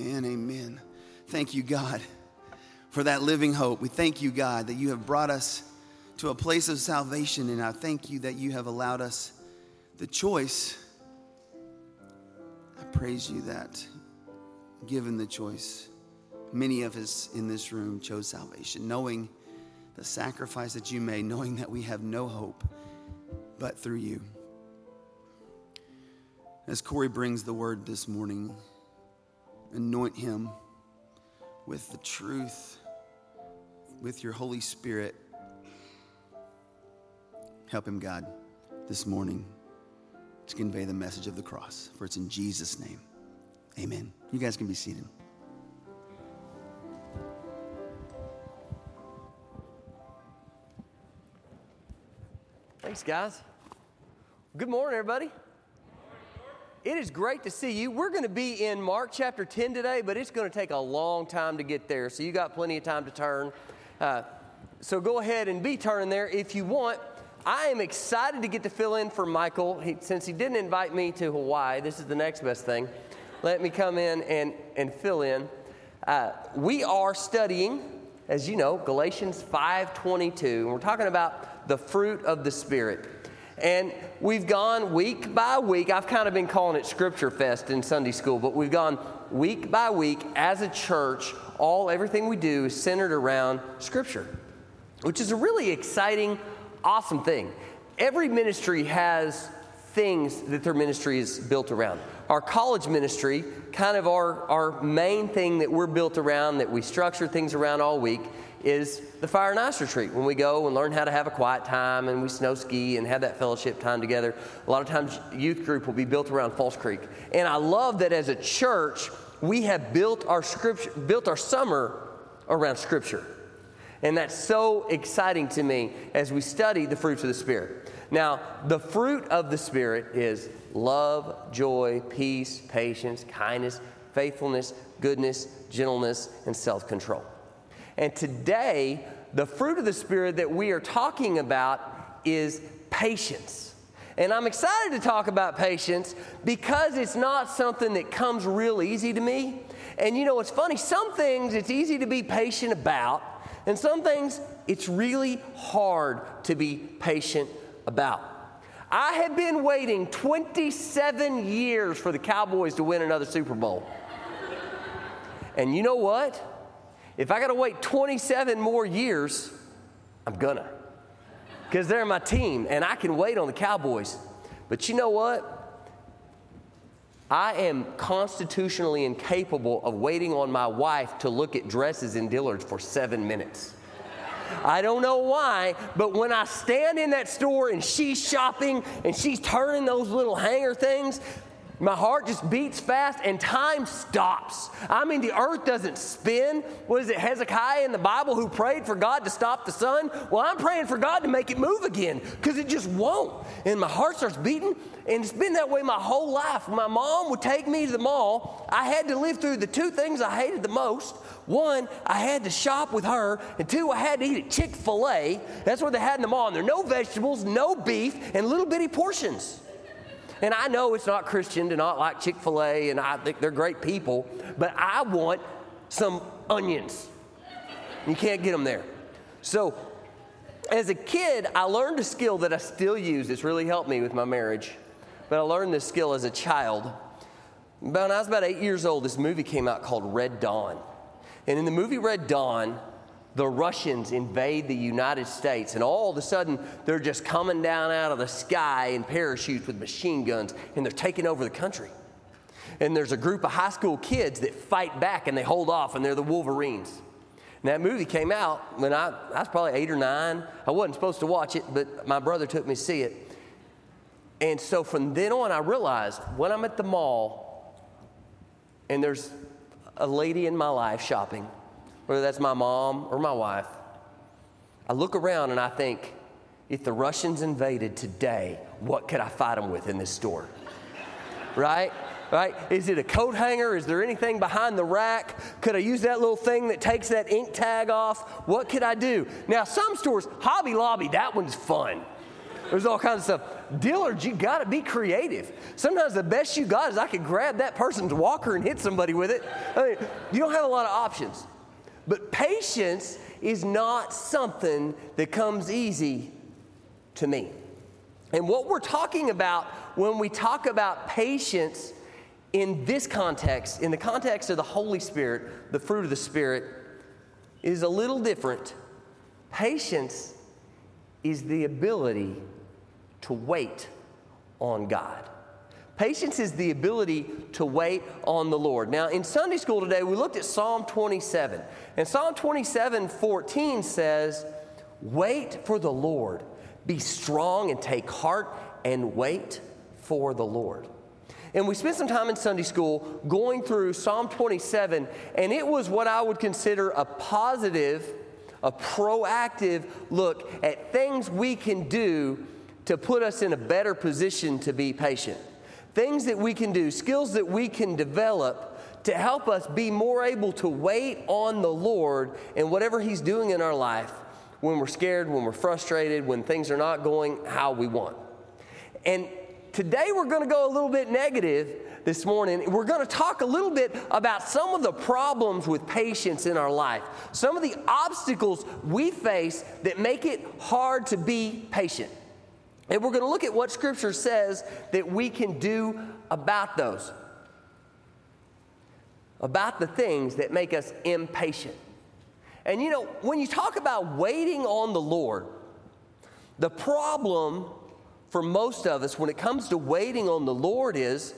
Amen. Amen. Thank you, God, for that living hope. We thank you, God, that you have brought us to a place of salvation, and I thank you that you have allowed us the choice. I praise you that, given the choice, many of us in this room chose salvation, knowing the sacrifice that you made, knowing that we have no hope but through you. As Corey brings the word this morning, anoint him with the truth, with your Holy Spirit. Help him, God, this morning to convey the message of the cross. For it's in Jesus' name. Amen. You guys can be seated. Thanks, guys. Good morning, everybody. It is great to see you. We're going to be in Mark chapter 10 today, but it's going to take a long time to get there. So you got plenty of time to turn. Uh, so go ahead and be turning there if you want. I am excited to get to fill in for Michael. He, since he didn't invite me to Hawaii, this is the next best thing. Let me come in and, and fill in. Uh, we are studying, as you know, Galatians 5.22, and we're talking about the fruit of the Spirit. And we've gone week by week. I've kind of been calling it Scripture Fest in Sunday school, but we've gone week by week as a church. All everything we do is centered around Scripture, which is a really exciting, awesome thing. Every ministry has things that their ministry is built around. Our college ministry, kind of our, our main thing that we're built around, that we structure things around all week, is the fire and ice retreat when we go and learn how to have a quiet time and we snow ski and have that fellowship time together. A lot of times, youth group will be built around Falls Creek. And I love that as a church, we have built our scripture, built our summer around Scripture. And that's so exciting to me as we study the fruits of the Spirit. Now, the fruit of the Spirit is love, joy, peace, patience, kindness, faithfulness, goodness, gentleness, and self control. And today, the fruit of the Spirit that we are talking about is patience. And I'm excited to talk about patience because it's not something that comes real easy to me. And you know, it's funny, some things it's easy to be patient about, and some things it's really hard to be patient about. I have been waiting 27 years for the Cowboys to win another Super Bowl. and you know what? If I got to wait 27 more years, I'm gonna. Because they're my team and I can wait on the Cowboys. But you know what? I am constitutionally incapable of waiting on my wife to look at dresses in Dillard's for seven minutes. I don't know why, but when I stand in that store and she's shopping and she's turning those little hanger things, my heart just beats fast and time stops. I mean, the earth doesn't spin. What is it, Hezekiah in the Bible who prayed for God to stop the sun? Well, I'm praying for God to make it move again because it just won't. And my heart starts beating, and it's been that way my whole life. My mom would take me to the mall, I had to live through the two things I hated the most. One, I had to shop with her, and two, I had to eat at Chick fil A. That's what they had in the mall, and there are no vegetables, no beef, and little bitty portions. And I know it's not Christian to not like Chick fil A, and I think they're great people, but I want some onions. You can't get them there. So, as a kid, I learned a skill that I still use. It's really helped me with my marriage. But I learned this skill as a child. When I was about eight years old, this movie came out called Red Dawn. And in the movie Red Dawn, the Russians invade the United States, and all of a sudden they're just coming down out of the sky in parachutes with machine guns, and they're taking over the country. And there's a group of high school kids that fight back and they hold off, and they're the Wolverines. And that movie came out when I, I was probably eight or nine. I wasn't supposed to watch it, but my brother took me to see it. And so from then on, I realized when I'm at the mall and there's a lady in my life shopping, whether that's my mom or my wife, I look around and I think, if the Russians invaded today, what could I fight them with in this store? right? Right? Is it a coat hanger? Is there anything behind the rack? Could I use that little thing that takes that ink tag off? What could I do? Now, some stores, Hobby Lobby, that one's fun. There's all kinds of stuff. Dillard, you got to be creative. Sometimes the best you got is I could grab that person's walker and hit somebody with it. I mean, you don't have a lot of options. But patience is not something that comes easy to me. And what we're talking about when we talk about patience in this context, in the context of the Holy Spirit, the fruit of the Spirit, is a little different. Patience is the ability to wait on God. Patience is the ability to wait on the Lord. Now, in Sunday school today, we looked at Psalm 27. And Psalm 27 14 says, Wait for the Lord, be strong and take heart and wait for the Lord. And we spent some time in Sunday school going through Psalm 27, and it was what I would consider a positive, a proactive look at things we can do to put us in a better position to be patient. Things that we can do, skills that we can develop to help us be more able to wait on the Lord and whatever He's doing in our life when we're scared, when we're frustrated, when things are not going how we want. And today we're going to go a little bit negative this morning. We're going to talk a little bit about some of the problems with patience in our life, some of the obstacles we face that make it hard to be patient. And we're going to look at what Scripture says that we can do about those, about the things that make us impatient. And you know, when you talk about waiting on the Lord, the problem for most of us when it comes to waiting on the Lord is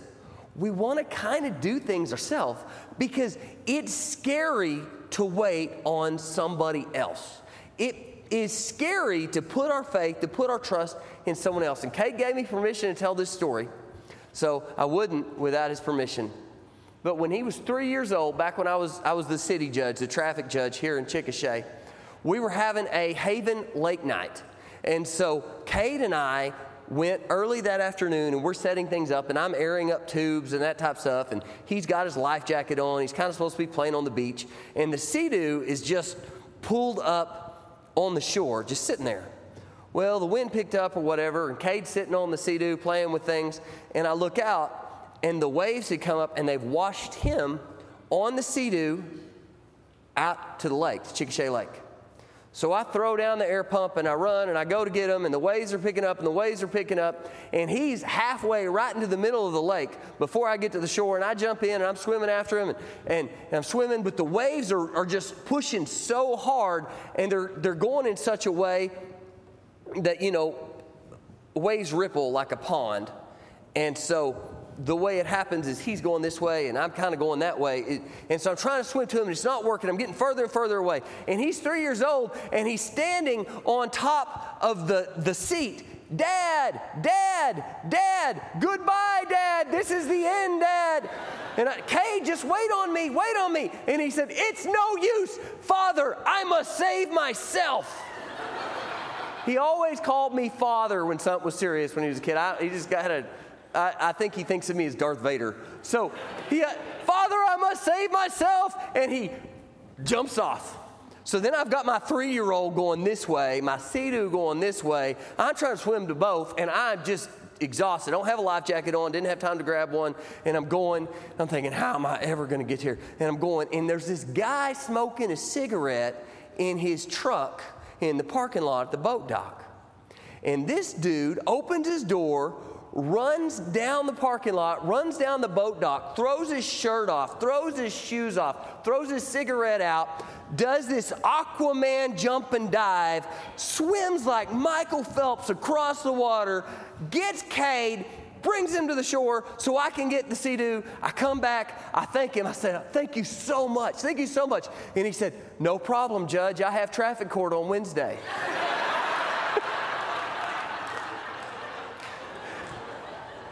we want to kind of do things ourselves because it's scary to wait on somebody else. It is scary to put our faith, to put our trust in someone else. And Cade gave me permission to tell this story, so I wouldn't without his permission. But when he was three years old, back when I was, I was the city judge, the traffic judge here in Chickasha, we were having a Haven Lake night. And so Cade and I went early that afternoon and we're setting things up and I'm airing up tubes and that type of stuff. And he's got his life jacket on. He's kind of supposed to be playing on the beach. And the Sea-Doo is just pulled up on the shore, just sitting there. Well, the wind picked up or whatever, and Cade's sitting on the Sea-Doo playing with things. And I look out and the waves had come up and they've washed him on the Sea-Doo out to the lake, to Chickasha Lake. So I throw down the air pump and I run and I go to get him, and the waves are picking up and the waves are picking up. And he's halfway right into the middle of the lake before I get to the shore. And I jump in and I'm swimming after him and, and, and I'm swimming, but the waves are, are just pushing so hard and they're, they're going in such a way that, you know, waves ripple like a pond. And so the way it happens is he's going this way and I'm kind of going that way. And so I'm trying to swim to him and it's not working. I'm getting further and further away. And he's three years old and he's standing on top of the, the seat. Dad, Dad, Dad, goodbye, Dad. This is the end, Dad. And I, Cade, just wait on me, wait on me. And he said, It's no use. Father, I must save myself. he always called me father when something was serious when he was a kid. I, he just got a I, I, think he thinks of me as Darth Vader. So, he, uh, Father, I must save myself. And he jumps off. So then I've got my three year old going this way, my Sea-Doo going this way. I'm trying to swim to both, and I'm just exhausted. I don't have a life jacket on, didn't have time to grab one, and I'm going. I'm thinking, how am I ever going to get here? And I'm going, and there's this guy smoking a cigarette in his truck in the parking lot at the boat dock. And this dude opens his door, runs down the parking lot, runs down the boat dock, throws his shirt off, throws his shoes off, throws his cigarette out, does this Aquaman jump and dive, swims like Michael Phelps across the water, gets Cade, brings him to the shore so I can get the Sea-Doo. I come back, I thank him. I said, Thank you so much. Thank you so much. And he said, No problem, Judge. I have traffic court on Wednesday.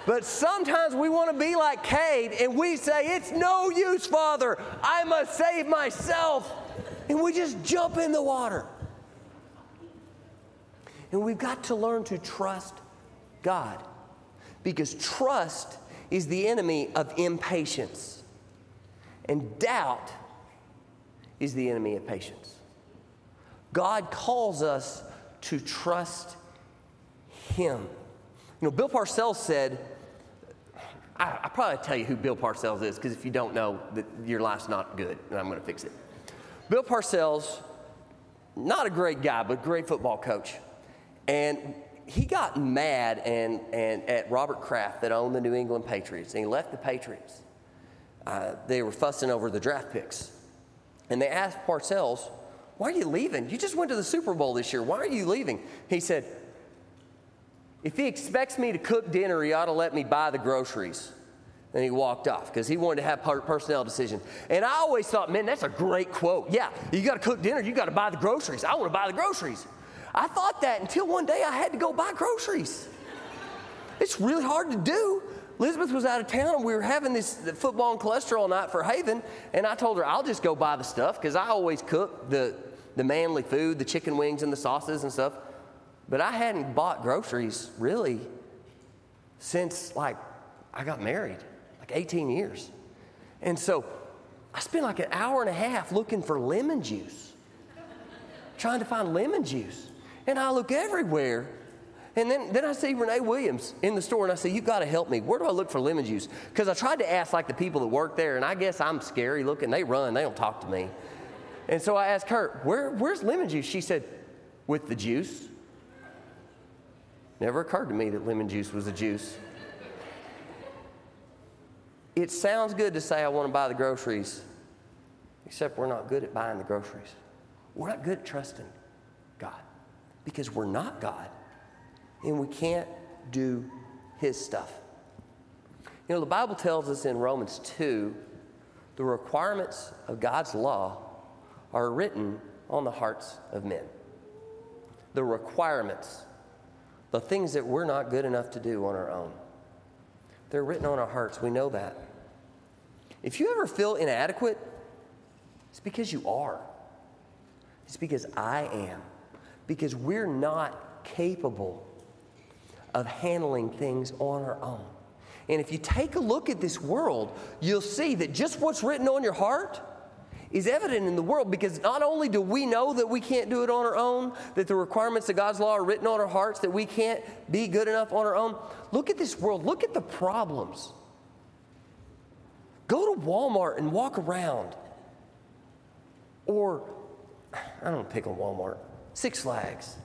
But sometimes we want to be like Cade and we say, It's no use, Father. I must save myself. And we just jump in the water. And we've got to learn to trust God because trust is the enemy of impatience, and doubt is the enemy of patience. God calls us to trust Him You know, Bill Parcells said, I, I probably tell you who Bill Parcells is, because if you don't know, that your life's not good, and I'm going to fix it. Bill Parcells, not a great guy, but great football coach. And he got mad and, and at Robert Kraft that owned the New England Patriots, and he left the Patriots. Uh, they were fussing over the draft picks. And they asked Parcells, Why are you leaving? You just went to the Super Bowl this year. Why are you leaving? He said, If he expects me to cook dinner, he ought to let me buy the groceries. And he walked off because he wanted to have personnel decisions. And I always thought, man, that's a great quote. Yeah, you got to cook dinner, you got to buy the groceries. I want to buy the groceries. I thought that until one day I had to go buy groceries. It's really hard to do. Elizabeth was out of town and we were having this football and cholesterol night for Haven, and I told her I'll just go buy the stuff because I always cook the, the manly food, the chicken wings and the sauces and stuff. But I hadn't bought groceries really since like I got married, like 18 years. And so I spent like an hour and a half looking for lemon juice, trying to find lemon juice. And I look everywhere. And then, then I see Renee Williams in the store, and I say, You got to help me. Where do I look for lemon juice? Because I tried to ask like the people that work there, and I guess I'm scary looking. They run, they don't talk to me. And so I asked her, Where, Where's lemon juice? She said, With the juice. Never occurred to me that lemon juice was a juice. It sounds good to say, I want to buy the groceries, except we're not good at buying the groceries. We're not good at trusting God because we're not God and we can't do His stuff. You know, the Bible tells us in Romans 2 the requirements of God's law are written on the hearts of men. The requirements, the things that we're not good enough to do on our own, they're written on our hearts. We know that. If you ever feel inadequate, it's because you are. It's because I am. Because we're not capable of handling things on our own. And if you take a look at this world, you'll see that just what's written on your heart is evident in the world because not only do we know that we can't do it on our own, that the requirements of God's law are written on our hearts, that we can't be good enough on our own. Look at this world, look at the problems. Go to Walmart and walk around. Or, I don't pick on Walmart, Six Flags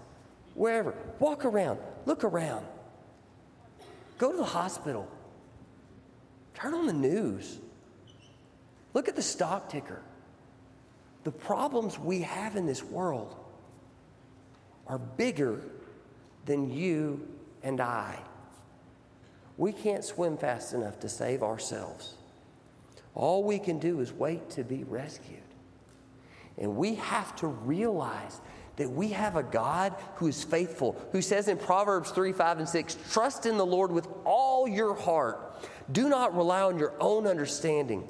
wherever. Walk around, look around. Go to the hospital. Turn on the news. Look at the stock ticker. The problems we have in this world are bigger than you and I. We can't swim fast enough to save ourselves. All we can do is wait to be rescued. And we have to realize that we have a God who is faithful, who says in Proverbs 3 5 and 6, trust in the Lord with all your heart. Do not rely on your own understanding.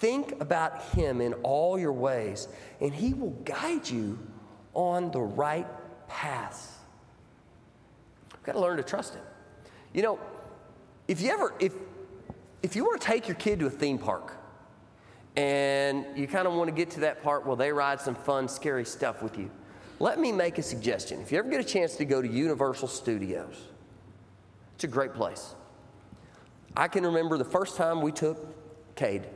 Think about Him in all your ways, and He will guide you on the right paths. We've got to learn to trust Him. You know, if you ever, if, if you want to take your kid to a theme park, and you kind of want to get to that part where they ride some fun, scary stuff with you. Let me make a suggestion. If you ever get a chance to go to Universal Studios, it's a great place. I can remember the first time we took Cade.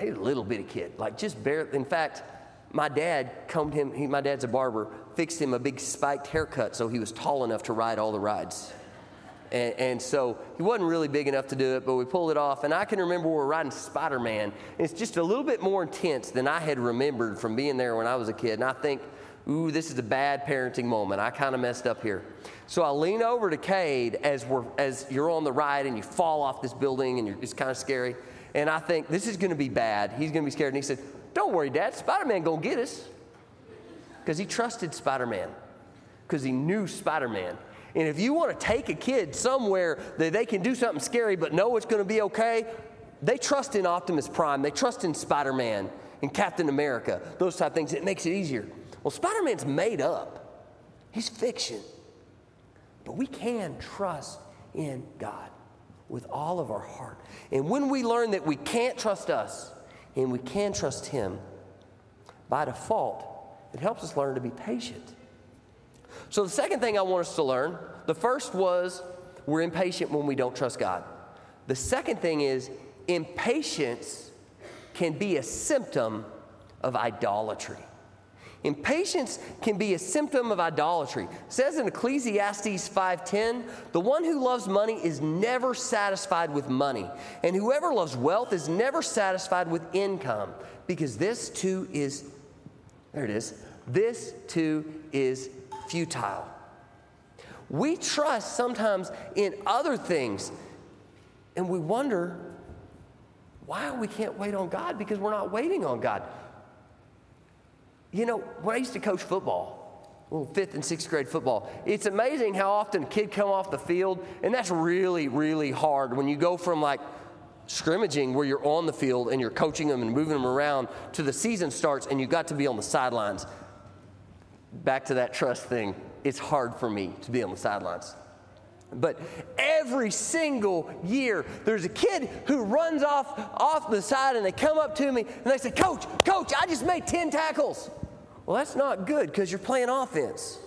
He was a little bitty kid, like just barely. In fact, my dad combed him, he, my dad's a barber, fixed him a big spiked haircut so he was tall enough to ride all the rides. And, and, so he wasn't really big enough to do it, but we pulled it off. And I can remember we were riding Spider Man. It's just a little bit more intense than I had remembered from being there when I was a kid. And I think, ooh, this is a bad parenting moment. I kind of messed up here. So I lean over to Cade as, we're, as you're on the ride and you fall off this building and it's kind of scary. And I think, this is going to be bad. He's going to be scared. And he said, Don't worry, Dad, Spider Man going to get us. Because he trusted Spider Man, because he knew Spider Man. And if you want to take a kid somewhere that they can do something scary but know it's going to be okay, they trust in Optimus Prime, they trust in Spider Man and Captain America, those type things. It makes it easier. Well, Spider Man's made up, he's fiction. But we can trust in God with all of our heart. And when we learn that we can't trust us and we can trust Him, by default, it helps us learn to be patient So, the second thing I want us to learn the first was we're impatient when we don't trust God. The second thing is impatience can be a symptom of idolatry. Impatience can be a symptom of idolatry. It says in Ecclesiastes 5:10, "The one who loves money is never satisfied with money, and whoever loves wealth is never satisfied with income, because this too is there it is. This too is futile." We trust sometimes in other things, and we wonder why we can't wait on God because we're not waiting on God. You know, when I used to coach football, well, fifth and sixth grade football, it's amazing how often a kid come off the field, and that's really, really hard when you go from like scrimmaging where you're on the field and you're coaching them and moving them around to the season starts and you got to be on the sidelines. Back to that trust thing, it's hard for me to be on the sidelines. But every single year, there's a kid who runs off off the side and they come up to me and they say, Coach, Coach, I just made 10 tackles. Well, that's not good because you're playing offense.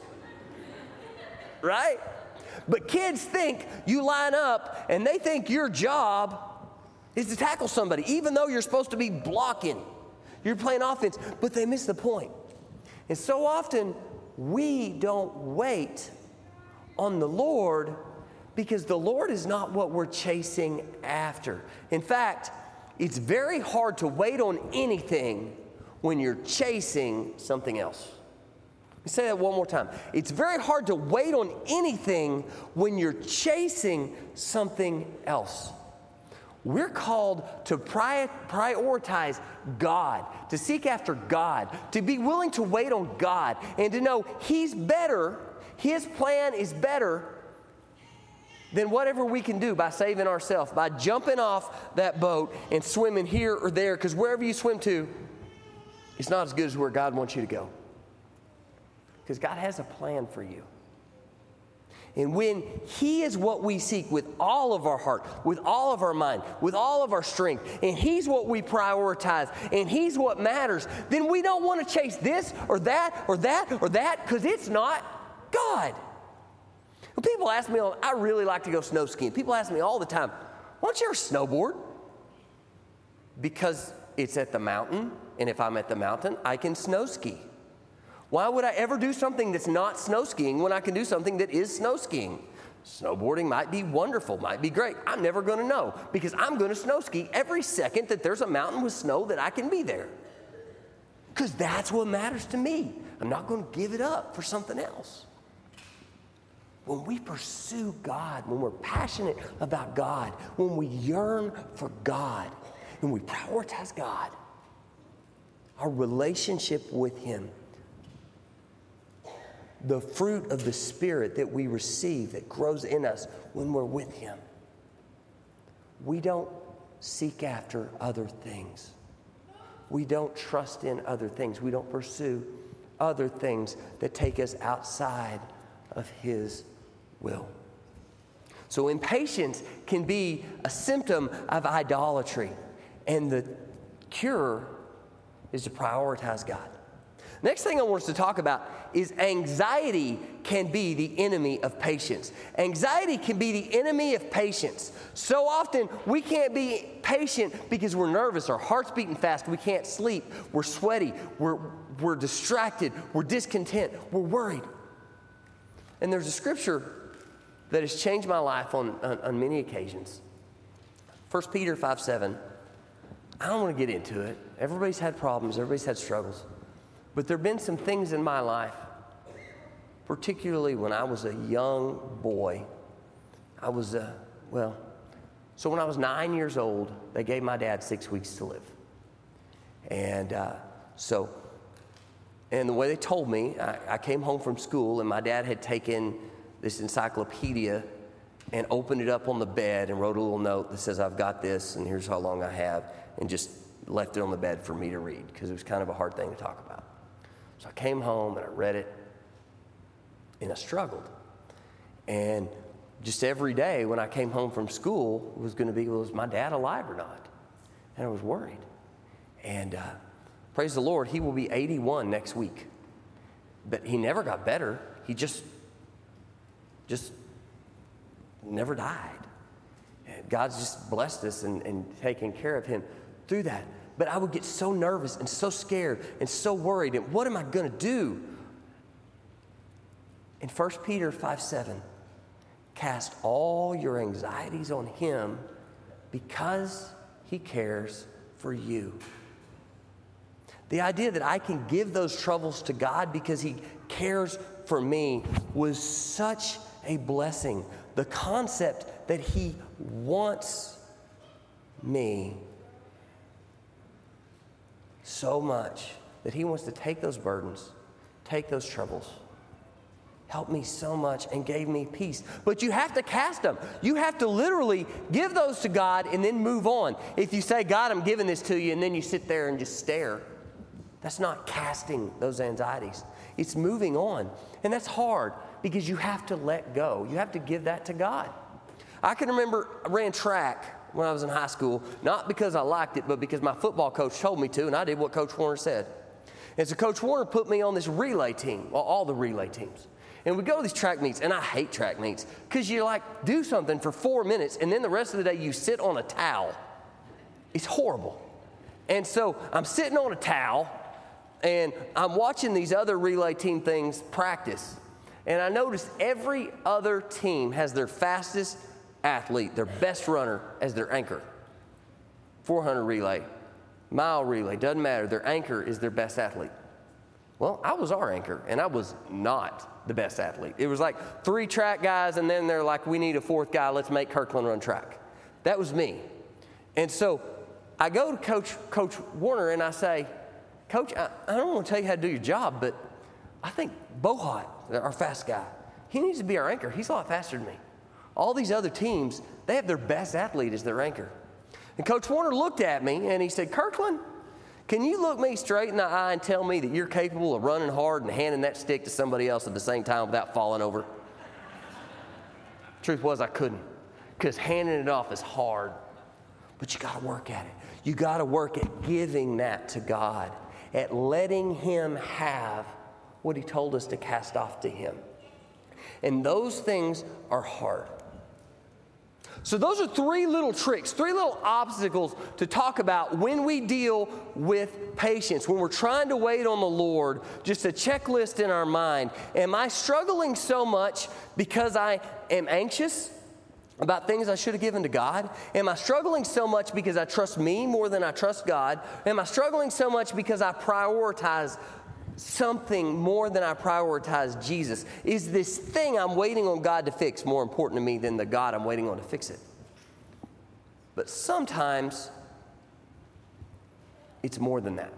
Right? But kids think you line up and they think your job is to tackle somebody, even though you're supposed to be blocking. You're playing offense, but they miss the point. And so often, we don't wait on the Lord because the Lord is not what we're chasing after. In fact, it's very hard to wait on anything when you're chasing something else. Let me say that one more time. It's very hard to wait on anything when you're chasing something else. We're called to prioritize God, to seek after God, to be willing to wait on God, and to know He's better, His plan is better than whatever we can do by saving ourselves, by jumping off that boat and swimming here or there, because wherever you swim to, it's not as good as where God wants you to go. Because God has a plan for you. And when He is what we seek with all of our heart, with all of our mind, with all of our strength, and He's what we prioritize, and He's what matters, then we don't want to chase this or that or that or that because it's not God. People ask me, oh, I really like to go snow skiing. People ask me all the time, why don't you ever snowboard? Because it's at the mountain, and if I'm at the mountain, I can snow ski. Why would I ever do something that's not snow skiing when I can do something that is snow skiing? Snowboarding might be wonderful, might be great. I'm never to know because I'm to snow ski every second that there's a mountain with snow that I can be there. Because that's what matters to me. I'm not to give it up for something else when we pursue God, when we're passionate about God, when we yearn for God, when we prioritize God, our relationship with Him, the fruit of the Spirit that we receive that grows in us when we're with Him, we don't seek after other things. We don't trust in other things. We don't pursue other things that take us outside of His will. So, impatience can be a symptom of idolatry, and the cure is to prioritize God. Next thing I want us to talk about is anxiety can be the enemy of patience. Anxiety can be the enemy of patience. So often we can't be patient because we're nervous, our heart's beating fast, we can't sleep, we're sweaty, we're, we're distracted, we're discontent, we're worried. And there's a scripture that has changed my life on, on, on many occasions. 1 Peter 5 7. I don't want to get into it. Everybody's had problems, everybody's had struggles. But there have been some things in my life, particularly when I was a young boy. I was, uh, well, so when I was nine years old, they gave my dad six weeks to live. And uh, so, and the way they told me, I, I came home from school, and my dad had taken this encyclopedia and opened it up on the bed and wrote a little note that says, I've got this and here's how long I have, and just left it on the bed for me to read because it was kind of a hard thing to talk about. So I came home and I read it and I struggled. And just every day when I came home from school was going to be, was my dad alive or not? And I was worried. And uh, praise the Lord, he will be 81 next week. But he never got better. he just, just never died. God's just blessed us and, and taken care of him through that. But I would get so nervous and so scared and so worried. And what am I going to do? In 1 Peter 5 7, cast all your anxieties on him because he cares for you. The idea that I can give those troubles to God because he cares for me was such a blessing. The concept that he wants me so much that he wants to take those burdens, take those troubles, helped me so much and gave me peace. But you have to cast them. You have to literally give those to God and then move on. If you say, God, I'm giving this to you, and then you sit there and just stare, that's not casting those anxieties. It's moving on. And that's hard because you have to let go. You have to give that to God. I can remember I ran track when I was in high school, not because I liked it, but because my football coach told me to, and I did what Coach Warner said. And so Coach Warner put me on this relay team, well, all the relay teams. And we go to these track meets, and I hate track meets because you like do something for four minutes, and then the rest of the day you sit on a towel. It's horrible. And so I'm sitting on a towel, and I'm watching these other relay team things practice. And I noticed every other team has their fastest athlete, their best runner, as their anchor. 400 relay, mile relay, doesn't matter. Their anchor is their best athlete. Well, I was our anchor, and I was not the best athlete. It was like three track guys, and then they're like, we need a fourth guy, let's make Kirkland run track. That was me. And so I go to Coach, Coach Warner and I say, Coach, I, I don't want to tell you how to do your job, but I think Bohat, our fast guy, he needs to be our anchor. He's a lot faster than me. All these other teams, they have their best athlete as their anchor. And Coach Warner looked at me and he said, Kirkland, can you look me straight in the eye and tell me that you're capable of running hard and handing that stick to somebody else at the same time without falling over? Truth was, I couldn't, because handing it off is hard. But you got to work at it. You got to work at giving that to God, at letting Him have what He told us to cast off to Him. And those things are hard. So, those are three little tricks, three little obstacles to talk about when we deal with patience, when we're trying to wait on the Lord, just a checklist in our mind. Am I struggling so much because I am anxious about things I should have given to God? Am I struggling so much because I trust me more than I trust God? Am I struggling so much because I prioritize something more than I prioritize Jesus? Is this thing I'm waiting on God to fix more important to me than the God I'm waiting on to fix it? But sometimes it's more than that.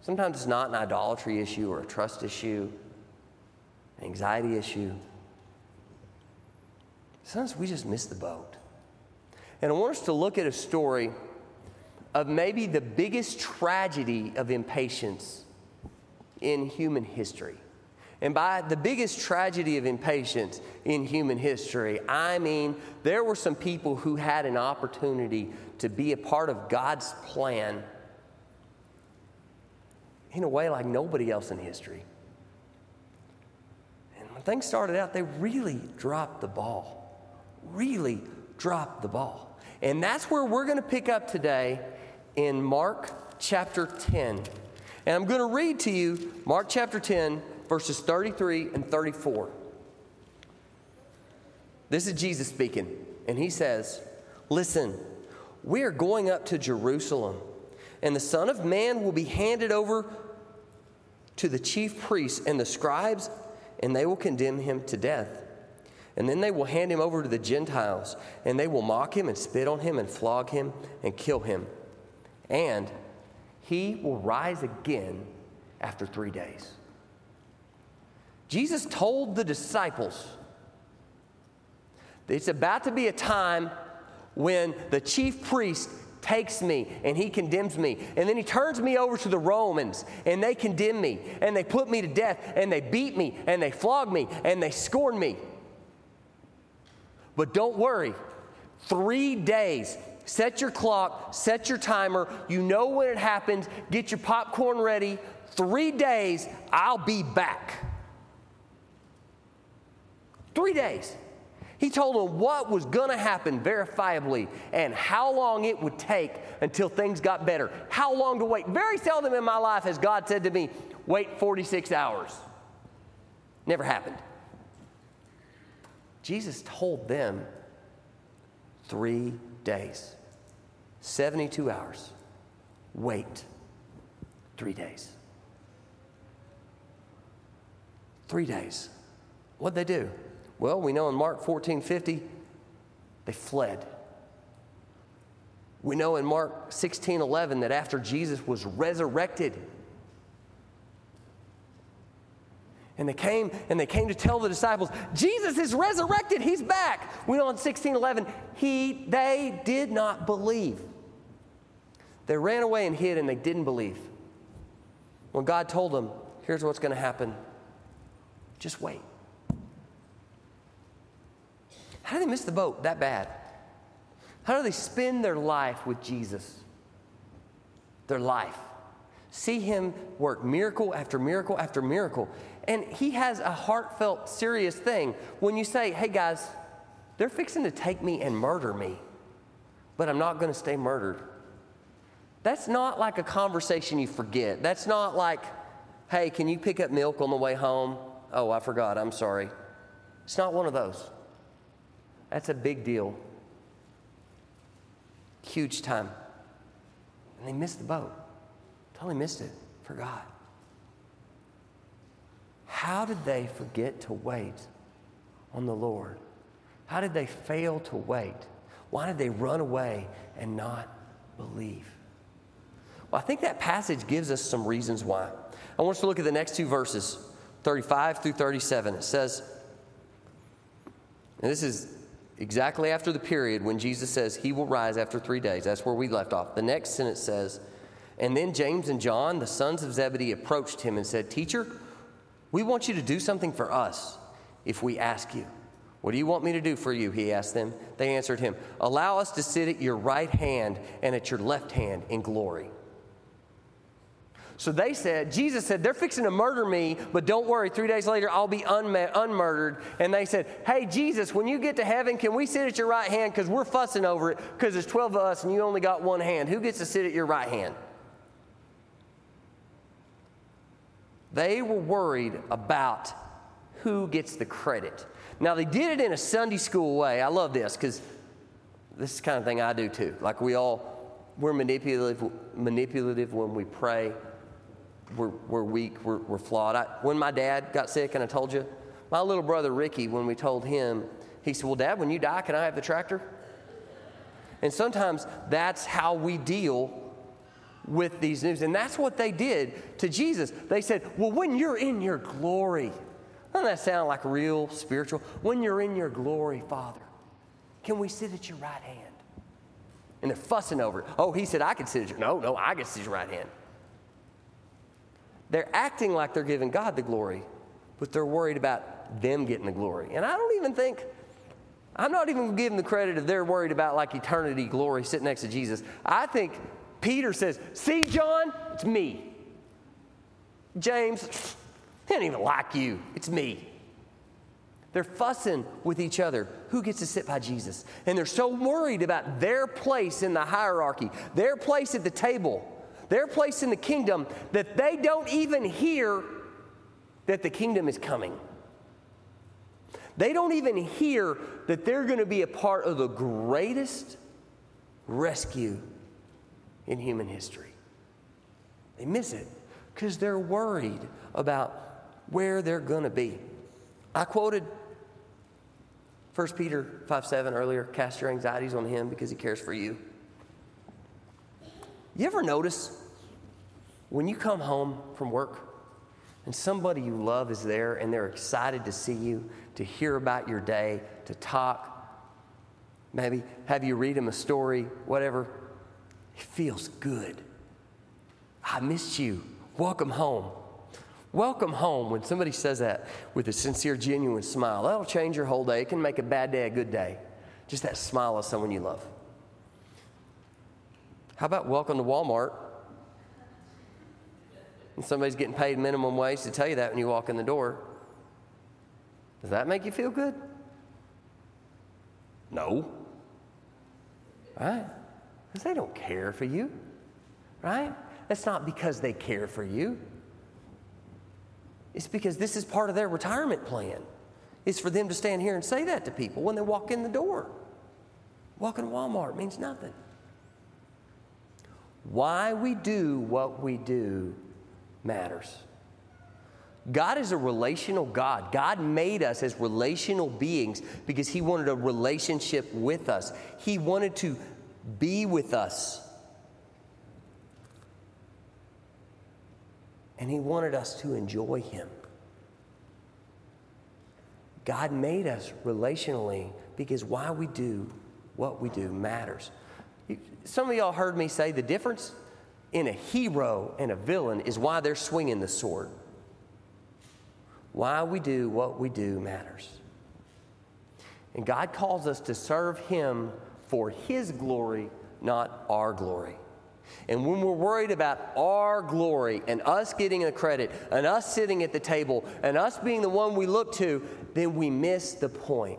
Sometimes it's not an idolatry issue or a trust issue, an anxiety issue. Sometimes we just miss the boat. And I want us to look at a story of maybe the biggest tragedy of impatience in human history. And by the biggest tragedy of impatience in human history, I mean there were some people who had an opportunity to be a part of God's plan in a way like nobody else in history. And when things started out, they really dropped the ball. Really dropped the ball. And that's where we're going to pick up today in Mark chapter 10. And I'm going to read to you Mark chapter 10, verses 33 and 34. This is Jesus speaking, and he says, Listen, we are going up to Jerusalem, and the Son of Man will be handed over to the chief priests and the scribes, and they will condemn him to death. And then they will hand him over to the Gentiles, and they will mock him and spit on him and flog him and kill him. And he will rise again after three days. Jesus told the disciples it's about to be a time when the chief priest takes me and he condemns me. And then he turns me over to the Romans and they condemn me and they put me to death and they beat me and they flog me and they scorn me. But don't worry, three days Set your clock, set your timer. You know when it happens. Get your popcorn ready. Three days, I'll be back. Three days. He told them what was going to happen verifiably and how long it would take until things got better. How long to wait. Very seldom in my life has God said to me, wait 46 hours. Never happened. Jesus told them three days, 72 hours. Wait three days. Three days. What'd they do? Well, we know in Mark 14 50, they fled. We know in Mark 16 11 that after Jesus was resurrected, and they came and they came to tell the disciples, Jesus is resurrected, he's back. We know in 16 11, he, they did not believe. They ran away and hid and they didn't believe. When God told them, here's what's going to happen, just wait. How do they miss the boat that bad? How do they spend their life with Jesus? Their life. See him work miracle after miracle after miracle. And he has a heartfelt, serious thing when you say, hey guys, they're fixing to take me and murder me, but I'm not going to stay murdered. That's not like a conversation you forget. That's not like, hey, can you pick up milk on the way home? Oh, I forgot. I'm sorry. It's not one of those. That's a big deal. Huge time. And they missed the boat. Totally missed it. Forgot. How did they forget to wait on the Lord? How did they fail to wait? Why did they run away and not believe? Well, I think that passage gives us some reasons why. I want us to look at the next two verses, 35 through 37. It says, and this is exactly after the period when Jesus says he will rise after three days. That's where we left off. The next sentence says, And then James and John, the sons of Zebedee, approached him and said, Teacher, we want you to do something for us if we ask you. What do you want me to do for you? He asked them. They answered him, Allow us to sit at your right hand and at your left hand in glory. So they said, Jesus said, they're fixing to murder me, but don't worry, three days later I'll be unma- unmurdered. And they said, Hey, Jesus, when you get to heaven, can we sit at your right hand? Because we're fussing over it because there's 12 of us and you only got one hand. Who gets to sit at your right hand? They were worried about who gets the credit. Now, they did it in a Sunday school way. I love this because this is the kind of thing I do too. Like we all, we're manipulative, manipulative when we pray we're, we're weak, we're, we're flawed. I, when my dad got sick, and I told you, my little brother Ricky, when we told him, he said, Well, Dad, when you die, can I have the tractor? And sometimes that's how we deal with these news. And that's what they did to Jesus. They said, Well, when you're in your glory, doesn't that sound like real spiritual? When you're in your glory, Father, can we sit at your right hand? And they're fussing over it. Oh, he said, I can sit at your No, no, I can sit at your right hand. They're acting like they're giving God the glory, but they're worried about them getting the glory. And I don't even think, I'm not even giving the credit if they're worried about like eternity glory sitting next to Jesus. I think Peter says, See, John, it's me. James, they don't even like you, it's me. They're fussing with each other. Who gets to sit by Jesus? And they're so worried about their place in the hierarchy, their place at the table their place in the kingdom that they don't even hear that the kingdom is coming. They don't even hear that they're going to be a part of the greatest rescue in human history. They miss it because they're worried about where they're going to be. I quoted 1 Peter 5 7 earlier cast your anxieties on him because he cares for you. You ever notice when you come home from work and somebody you love is there and they're excited to see you, to hear about your day, to talk, maybe have you read them a story, whatever, it feels good. I missed you. Welcome home. Welcome home when somebody says that with a sincere, genuine smile. That'll change your whole day. It can make a bad day a good day. Just that smile of someone you love. How about welcome to Walmart? And somebody's getting paid minimum wage to tell you that when you walk in the door. Does that make you feel good? No. Right? Because they don't care for you. Right? That's not because they care for you. It's because this is part of their retirement plan. It's for them to stand here and say that to people when they walk in the door. Walking to Walmart means nothing. Why we do what we do matters. God is a relational God. God made us as relational beings because He wanted a relationship with us. He wanted to be with us. And He wanted us to enjoy Him. God made us relationally because why we do what we do matters. Some of y'all heard me say the difference in a hero and a villain is why they're swinging the sword. Why we do what we do matters. And God calls us to serve Him for His glory, not our glory. And when we're worried about our glory and us getting the credit and us sitting at the table and us being the one we look to, then we miss the point.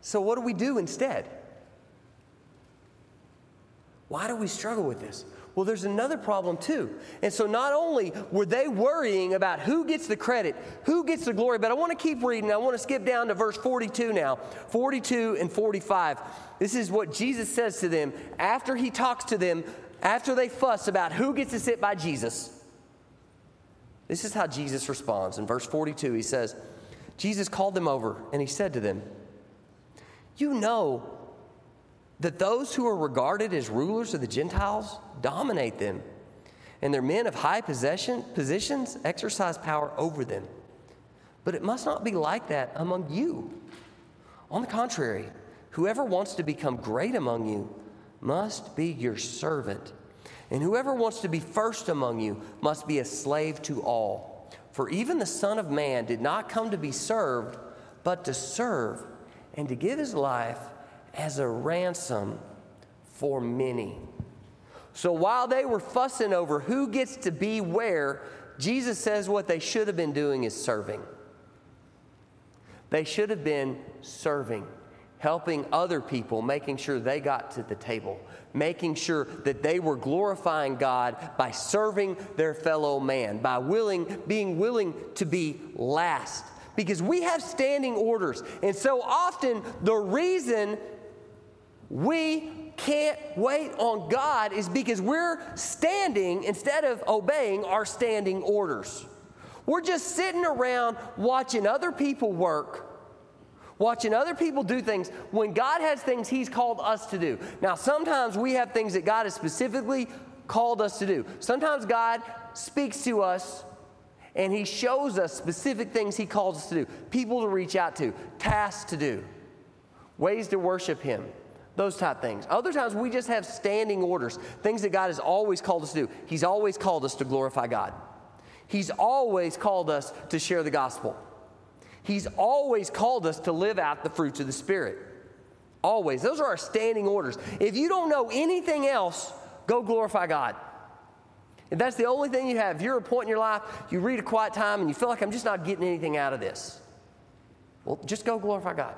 So, what do we do instead? Why do we struggle with this? Well, there's another problem too. And so, not only were they worrying about who gets the credit, who gets the glory, but I want to keep reading. I want to skip down to verse 42 now 42 and 45. This is what Jesus says to them after he talks to them, after they fuss about who gets to sit by Jesus. This is how Jesus responds. In verse 42, he says, Jesus called them over and he said to them, You know that those who are regarded as rulers of the Gentiles dominate them, and their men of high possession, positions exercise power over them. But it must not be like that among you. On the contrary, whoever wants to become great among you must be your servant, and whoever wants to be first among you must be a slave to all. For even the Son of Man did not come to be served, but to serve and to give his life as a ransom for many. So while they were fussing over who gets to be where, Jesus says what they should have been doing is serving. They should have been serving, helping other people, making sure they got to the table, making sure that they were glorifying God by serving their fellow man, by willing, being willing to be last. Because we have standing orders. And so often the reason we can't wait on God is because we're standing instead of obeying our standing orders. We're just sitting around watching other people work, watching other people do things when God has things He's called us to do. Now, sometimes we have things that God has specifically called us to do. Sometimes God speaks to us and He shows us specific things He calls us to do, people to reach out to, tasks to do, ways to worship Him those type things. Other times we just have standing orders, things that God has always called us to do. He's always called us to glorify God. He's always called us to share the gospel. He's always called us to live out the fruits of the Spirit. Always. Those are our standing orders. If you don't know anything else, go glorify God. If that's the only thing you have, if you're a point in your life, you read a quiet time and you feel like I'm just not getting anything out of this, well, just go glorify God.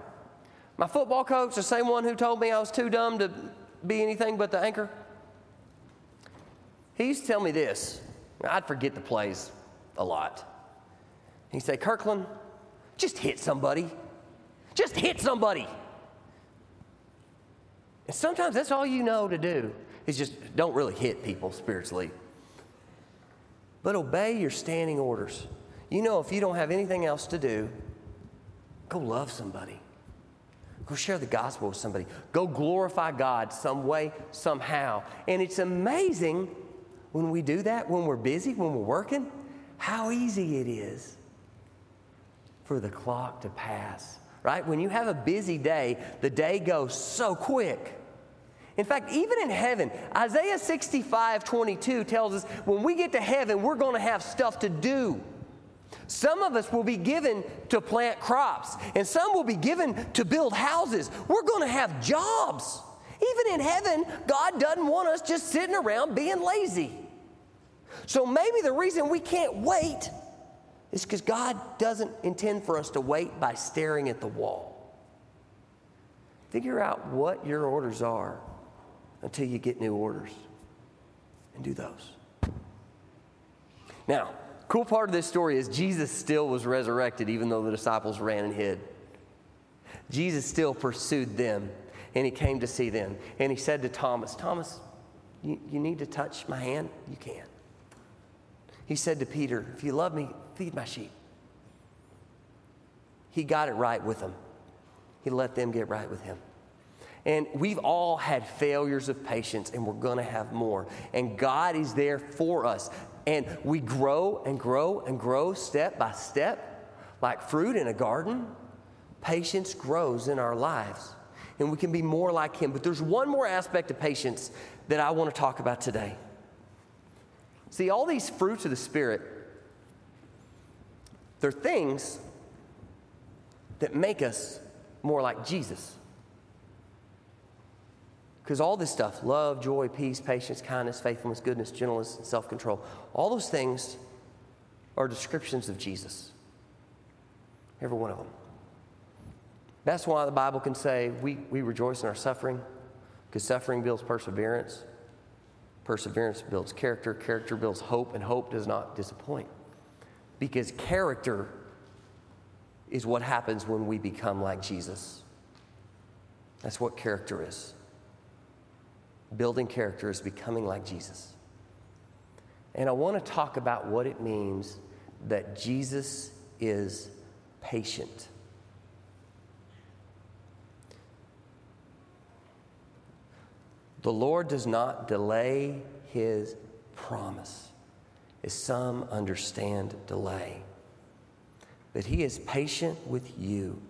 My football coach, the same one who told me I was too dumb to be anything but the anchor, he used to tell me this. I'd forget the plays a lot. He'd say, Kirkland, just hit somebody. Just hit somebody. And sometimes that's all you know to do is just don't really hit people spiritually. But obey your standing orders. You know, if you don't have anything else to do, go love somebody. Go share the gospel with somebody. Go glorify God some way, somehow. And it's amazing when we do that, when we're busy, when we're working, how easy it is for the clock to pass, right? When you have a busy day, the day goes so quick. In fact, even in heaven, Isaiah 65 22 tells us when we get to heaven, we're going to have stuff to do. Some of us will be given to plant crops, and some will be given to build houses. We're going to have jobs. Even in heaven, God doesn't want us just sitting around being lazy. So maybe the reason we can't wait is because God doesn't intend for us to wait by staring at the wall. Figure out what your orders are until you get new orders and do those. Now, cool part of this story is Jesus still was resurrected even though the disciples ran and hid. Jesus still pursued them and he came to see them. And he said to Thomas, Thomas, you, you need to touch my hand? You can. He said to Peter, If you love me, feed my sheep. He got it right with them. He let them get right with him. And we've all had failures of patience, and we're to have more. And God is there for us. And we grow and grow and grow step by step, like fruit in a garden. Patience grows in our lives, and we can be more like Him. But there's one more aspect of patience that I want to talk about today. See, all these fruits of the Spirit, they're things that make us more like Jesus. Because all this stuff love, joy, peace, patience, kindness, faithfulness, goodness, gentleness, and self control all those things are descriptions of Jesus. Every one of them. That's why the Bible can say we, we rejoice in our suffering, because suffering builds perseverance. Perseverance builds character, character builds hope, and hope does not disappoint. Because character is what happens when we become like Jesus. That's what character is. Building character is becoming like Jesus. And I want to talk about what it means that Jesus is patient. The Lord does not delay his promise, as some understand delay. But he is patient with you,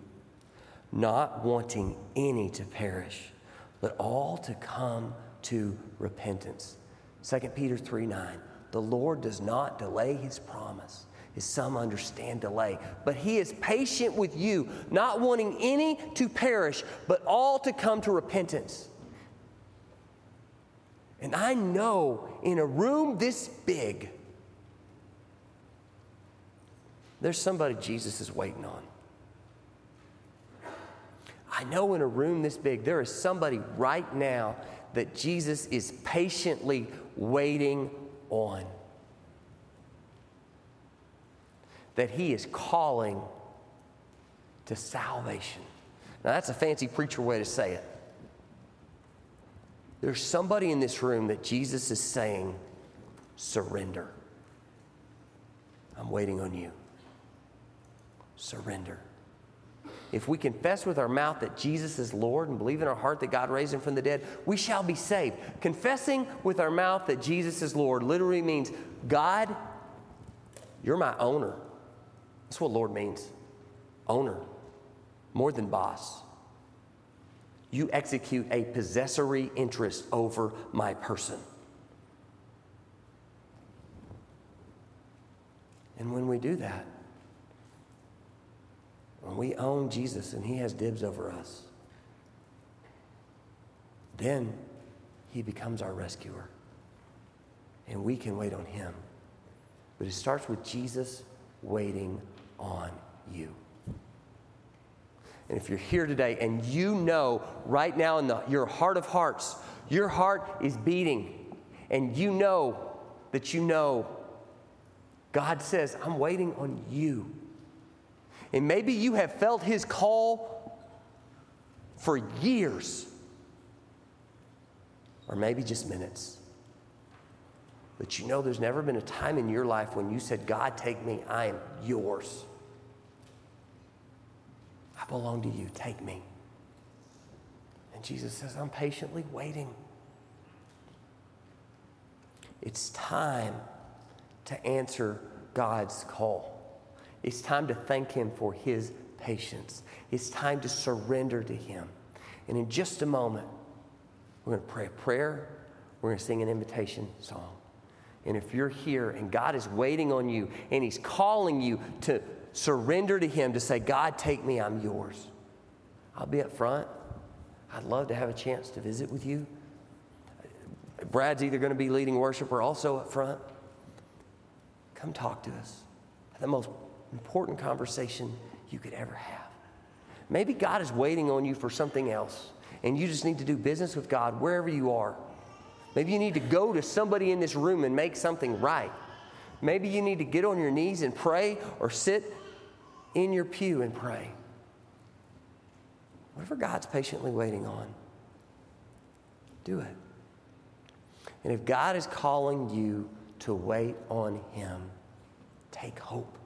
not wanting any to perish, but all to come to repentance. 2 Peter 3 9. The Lord does not delay his promise, as some understand delay, but he is patient with you, not wanting any to perish, but all to come to repentance. And I know in a room this big, there's somebody Jesus is waiting on. I know in a room this big, there is somebody right now that Jesus is patiently waiting on. That he is calling to salvation. Now, that's a fancy preacher way to say it. There's somebody in this room that Jesus is saying, surrender. I'm waiting on you. Surrender. If we confess with our mouth that Jesus is Lord and believe in our heart that God raised him from the dead, we shall be saved. Confessing with our mouth that Jesus is Lord literally means, God, you're my owner. That's what Lord means. Owner, more than boss you execute a possessory interest over my person. And when we do that, when we own Jesus and he has dibs over us, then he becomes our rescuer. And we can wait on him. But it starts with Jesus waiting on you. And if you're here today and you know right now in the, your heart of hearts, your heart is beating, and you know that you know God says, I'm waiting on you. And maybe you have felt His call for years, or maybe just minutes. But you know, there's never been a time in your life when you said, God, take me, I am yours I belong to you. Take me. And Jesus says, I'm patiently waiting. It's time to answer God's call. It's time to thank Him for His patience. It's time to surrender to Him. And in just a moment, we're going to pray a prayer, we're going to sing an invitation song. And if you're here and God is waiting on you and He's calling you to surrender to Him to say, God, take me, I'm yours. I'll be up front. I'd love to have a chance to visit with you. Brad's either going to be leading worship or also up front. Come talk to us. The most important conversation you could ever have. Maybe God is waiting on you for something else, and you just need to do business with God wherever you are. Maybe you need to go to somebody in this room and make something right. Maybe you need to get on your knees and pray or sit in your pew and pray. Whatever God's patiently waiting on, do it. And if God is calling you to wait on Him, take hope.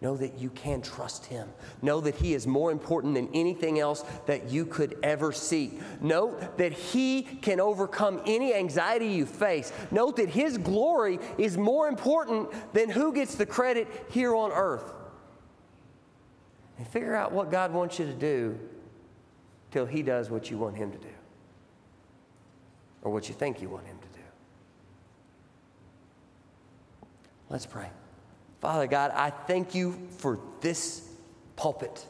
Know that you can trust Him. Know that He is more important than anything else that you could ever seek. Note that He can overcome any anxiety you face. Note that His glory is more important than who gets the credit here on earth. And figure out what God wants you to do till He does what you want Him to do or what you think you want Him to do. Let's pray. Father God, I thank you for this pulpit,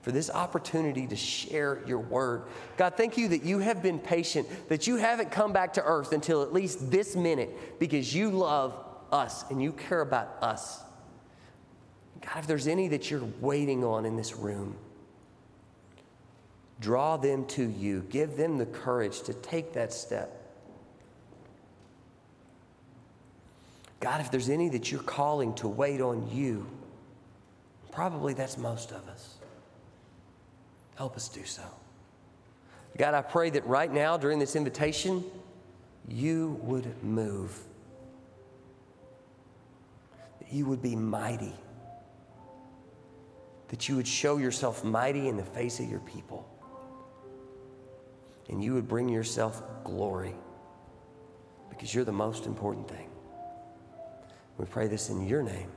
for this opportunity to share your word. God, thank you that you have been patient, that you haven't come back to earth until at least this minute because you love us and you care about us. God, if there's any that you're waiting on in this room, draw them to you. Give them the courage to take that step. God, if there's any that you're calling to wait on you, probably that's most of us. Help us do so. God, I pray that right now during this invitation, you would move, that you would be mighty, that you would show yourself mighty in the face of your people, and you would bring yourself glory because you're the most important thing. We pray this in your name.